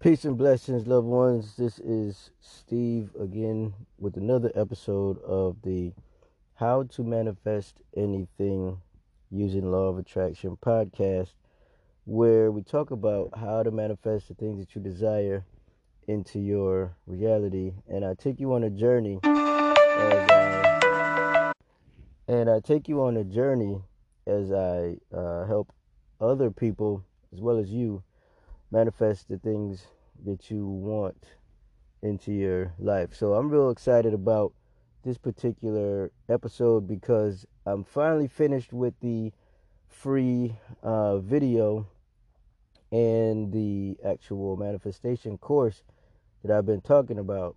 Peace and blessings, loved ones. This is Steve again with another episode of the How to Manifest Anything Using Law of Attraction podcast, where we talk about how to manifest the things that you desire into your reality. And I take you on a journey I, and I take you on a journey as I uh, help other people as well as you manifest the things that you want into your life. So I'm real excited about this particular episode because I'm finally finished with the free uh, video and the actual manifestation course that I've been talking about.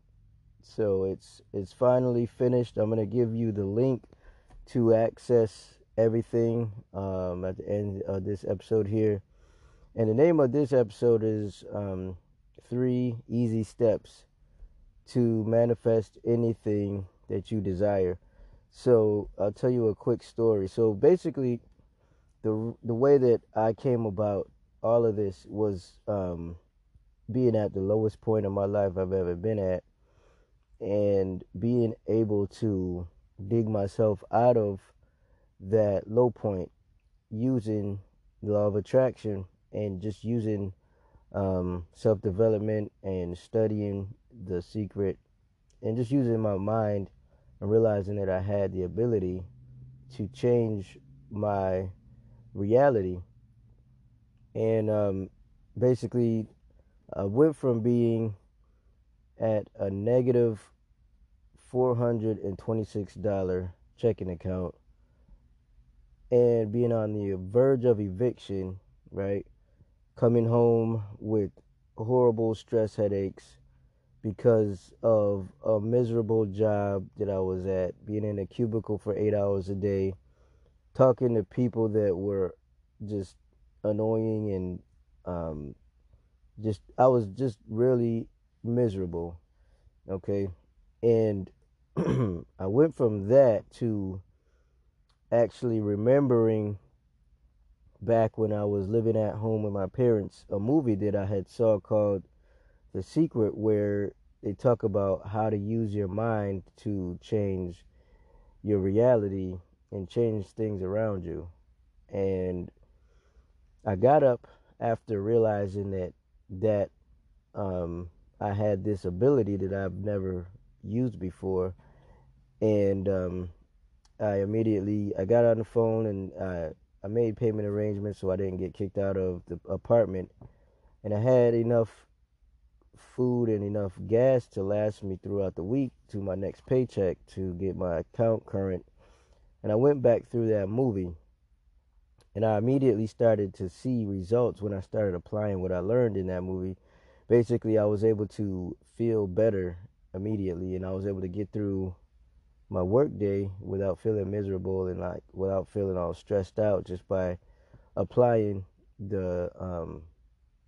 So it's it's finally finished. I'm gonna give you the link to access everything um, at the end of this episode here and the name of this episode is um, Three Easy Steps to Manifest Anything That You Desire. So I'll tell you a quick story. So basically, the the way that I came about all of this was um, being at the lowest point of my life I've ever been at, and being able to dig myself out of that low point using the law of attraction and just using um, self development and studying the secret and just using my mind and realizing that I had the ability to change my reality. And um, basically, I went from being at a negative $426 checking account and being on the verge of eviction, right? Coming home with horrible stress headaches because of a miserable job that I was at, being in a cubicle for eight hours a day, talking to people that were just annoying and um, just, I was just really miserable. Okay. And I went from that to actually remembering back when I was living at home with my parents a movie that I had saw called The Secret where they talk about how to use your mind to change your reality and change things around you. And I got up after realizing that that um, I had this ability that I've never used before, and um, I immediately I got on the phone and I I made payment arrangements so I didn't get kicked out of the apartment, and I had enough food and enough gas to last me throughout the week to my next paycheck to get my account current. And I went back through that movie, and I immediately started to see results when I started applying what I learned in that movie. Basically, I was able to feel better immediately, and I was able to get through my work day without feeling miserable and like without feeling all stressed out just by applying the um,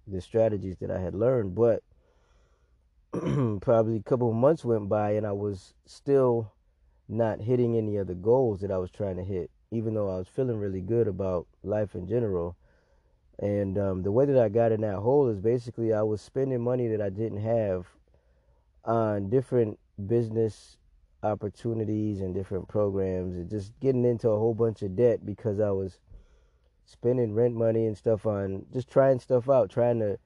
the strategies that I had learned. But probably a couple of months went by and I was still not hitting any of the goals that I was trying to hit, even though I was feeling really good about life in general. And um, the way that I got in that hole is basically I was spending money that I didn't have on different business opportunities and different programs and just getting into a whole bunch of debt because I was spending rent money and stuff on just trying stuff out, trying to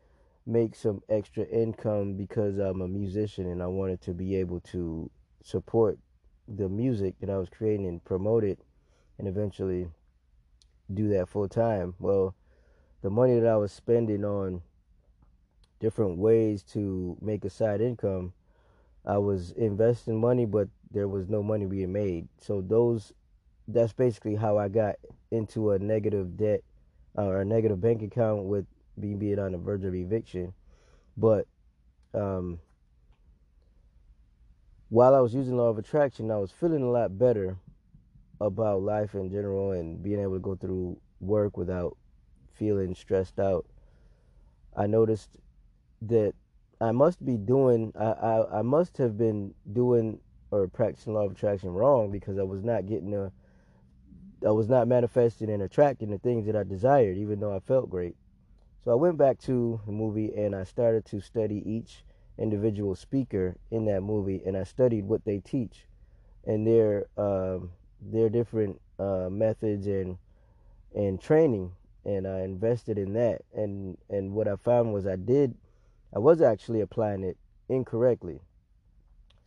make some extra income because I'm a musician and I wanted to be able to support the music that I was creating and promote it and eventually do that full time. Well, the money that I was spending on different ways to make a side income, I was investing money, but there was no money being made. So those that's basically how I got into a negative debt uh, or a negative bank account with being being on the verge of eviction. But um, while I was using law of attraction, I was feeling a lot better about life in general and being able to go through work without feeling stressed out. I noticed that I must be doing I, I, I must have been doing or practicing law of attraction wrong because I was not getting a I was not manifesting and attracting the things that I desired, even though I felt great. So I went back to the movie and I started to study each individual speaker in that movie, and I studied what they teach and their um, their different uh, methods and and training, and I invested in that. And and what I found was I did, I was actually applying it incorrectly.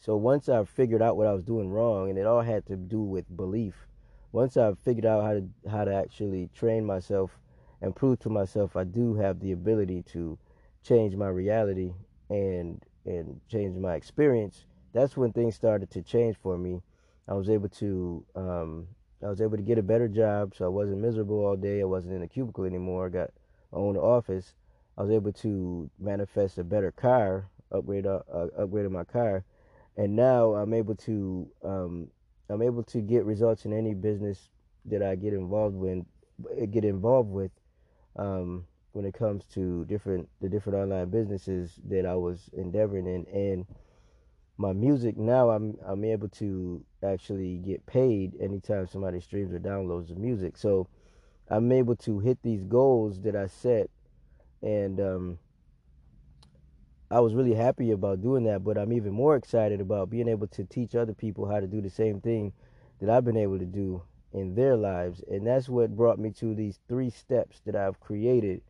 So once I figured out what I was doing wrong, and it all had to do with belief. Once I figured out how to how to actually train myself and prove to myself I do have the ability to change my reality and and change my experience, that's when things started to change for me. I was able to um, I was able to get a better job, so I wasn't miserable all day. I wasn't in a cubicle anymore. I got my own office. I was able to manifest a better car, upgrade uh, uh, upgraded my car, and now I'm able to um, I'm able to get results in any business that I get involved with. Get involved with um, when it comes to different the different online businesses that I was endeavoring in, and my music now I'm I'm able to actually get paid anytime somebody streams or downloads the music. So I'm able to hit these goals that I set, and um, I was really happy about doing that, but I'm even more excited about being able to teach other people how to do the same thing that I've been able to do in their lives. And that's what brought me to these three steps that I've created.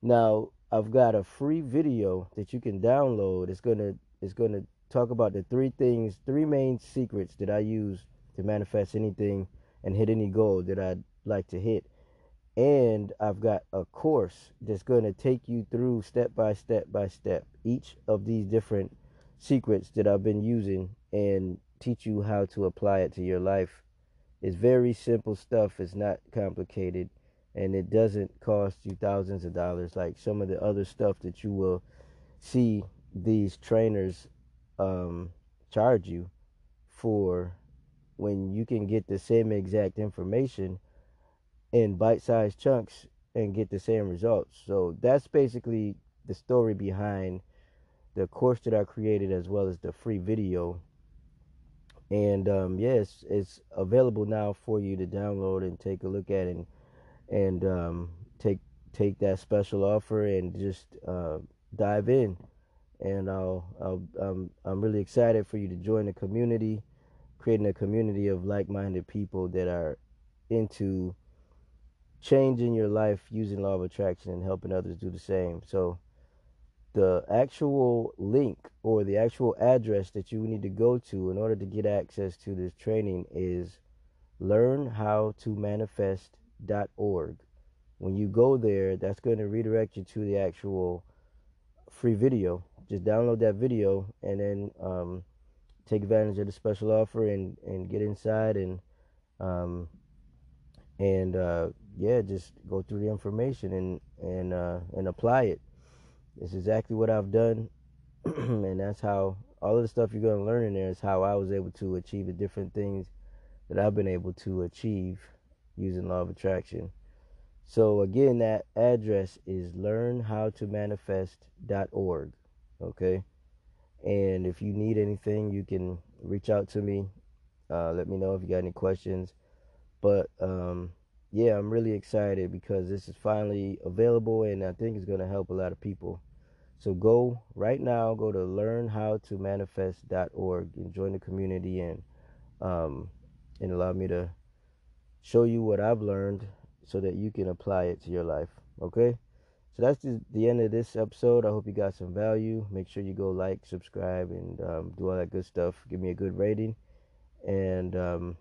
Now, I've got a free video that you can download. It's going to it's going to talk about the three things, three main secrets that I use to manifest anything and hit any goal that I'd like to hit and I've got a course that's going to take you through step by step by step each of these different secrets that I've been using and teach you how to apply it to your life. It's very simple stuff, it's not complicated, and it doesn't cost you thousands of dollars like some of the other stuff that you will see these trainers um, charge you for when you can get the same exact information in bite-sized chunks and get the same results. So that's basically the story behind the course that I created as well as the free video. And um, yes, it's, available now for you to download and take a look at and and um, take take that special offer and just uh, dive in. And I'll, I'll um, I'm really excited for you to join the community, creating a community of like-minded people that are into changing your life using law of attraction and helping others do the same. So the actual link or the actual address that you need to go to in order to get access to this training is learnhowtomanifest.org. When you go there, that's going to redirect you to the actual free video. Just download that video and then um, take advantage of the special offer and, and get inside and um, and uh, yeah, just go through the information and and uh, and apply it. It's exactly what I've done, and that's how all of the stuff you're to learn in there is how I was able to achieve the different things that I've been able to achieve using law of attraction. So again, that address is learnhowtomanifest.org. Okay, and if you need anything, you can reach out to me. Uh, let me know if you got any questions. But um, yeah, I'm really excited because this is finally available and I think it's going to help a lot of people. So go right now, go to learnhowtomanifest.org and join the community and um, and allow me to show you what I've learned so that you can apply it to your life. Okay? So that's the, end of this episode. I hope you got some value. Make sure you go like, subscribe, and um, do all that good stuff. Give me a good rating. And um,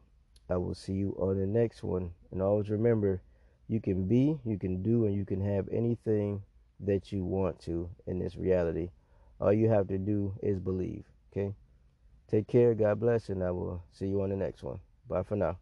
I will see you on the next one. And always remember, you can be, you can do, and you can have anything that you want to in this reality. All you have to do is believe. Okay? Take care. God bless. And I will see you on the next one. Bye for now.